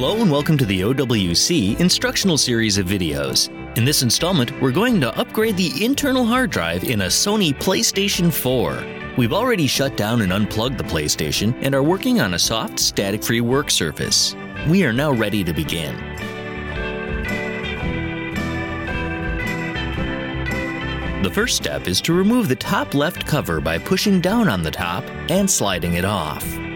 Hello and welcome to the OWC instructional series of videos. In this installment, we're going to upgrade the internal hard drive in a Sony PlayStation 4. We've already shut down and unplugged the PlayStation and are working on a soft, static free work surface. We are now ready to begin. The first step is to remove the top left cover by pushing down on the top and sliding it off.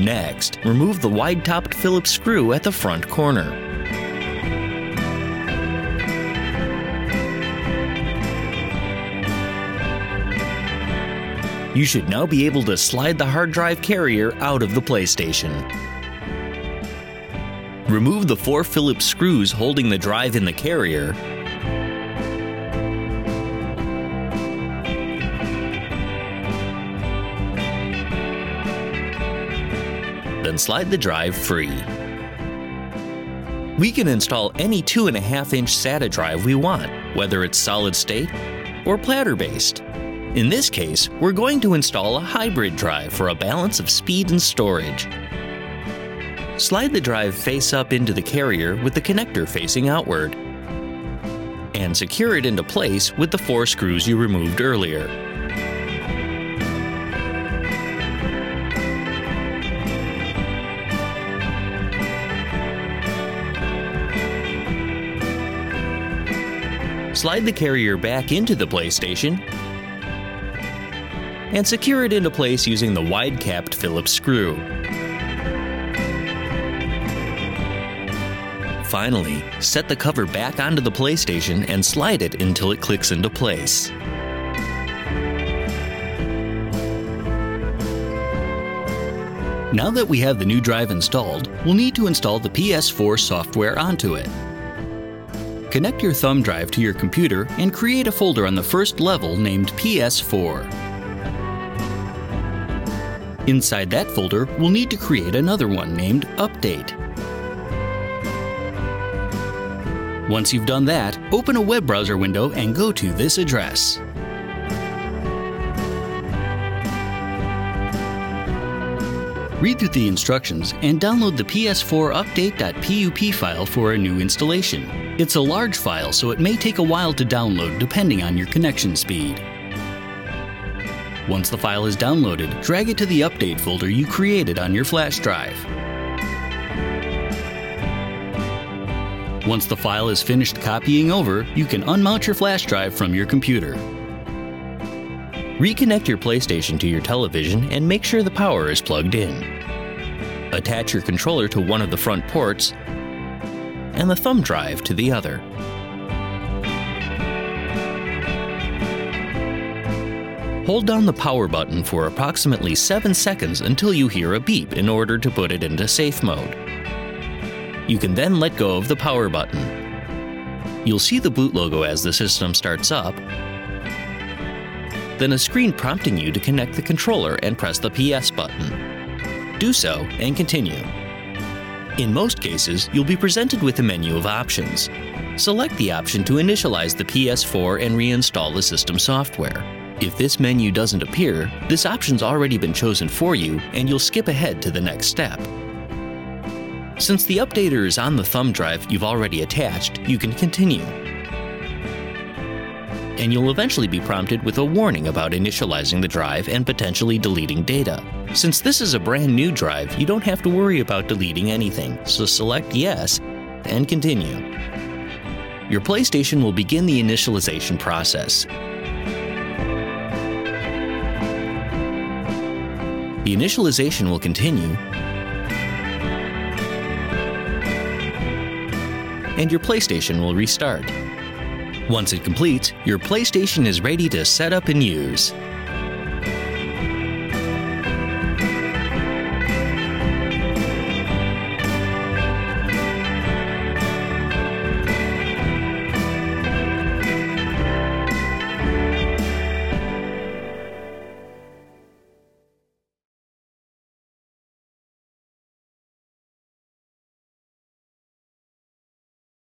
Next, remove the wide-topped Phillips screw at the front corner. You should now be able to slide the hard drive carrier out of the PlayStation. Remove the four Phillips screws holding the drive in the carrier then slide the drive free. We can install any 2.5 inch SATA drive we want, whether it's solid state or platter based. In this case, we're going to install a hybrid drive for a balance of speed and storage. Slide the drive face up into the carrier with the connector facing outward, and secure it into place with the four screws you removed earlier. Slide the carrier back into the PlayStation and secure it into place using the wide-capped Phillips screw. Finally, set the cover back onto the PlayStation and slide it until it clicks into place. Now that we have the new drive installed, we'll need to install the PS4 software onto it. Connect your thumb drive to your computer and create a folder on the first level named PS4. Inside that folder, we'll need to create another one named Update. Once you've done that, open a web browser window and go to this address. Read through the instructions and download the PS4 update.pup file for a new installation. It's a large file, so it may take a while to download depending on your connection speed. Once the file is downloaded, drag it to the update folder you created on your flash drive. Once the file is finished copying over, you can unmount your flash drive from your computer. Reconnect your PlayStation to your television and make sure the power is plugged in. Attach your controller to one of the front ports and the thumb drive to the other. Hold down the power button for approximately 7 seconds until you hear a beep in order to put it into safe mode. You can then let go of the power button. You'll see the boot logo as the system starts up, then a screen prompting you to connect the controller and press the PS button. Do so and continue. In most cases, you'll be presented with a menu of options. Select the option to initialize the PS4 and reinstall the system software. If this menu doesn't appear, this option's already been chosen for you and you'll skip ahead to the next step. Since the updater is on the thumb drive you've already attached, you can continue and you'll eventually be prompted with a warning about initializing the drive and potentially deleting data. Since this is a brand new drive, you don't have to worry about deleting anything, so select Yes and continue. Your PlayStation will begin the initialization process. The initialization will continue, and your PlayStation will restart. Once it completes, your PlayStation is ready to set up and use.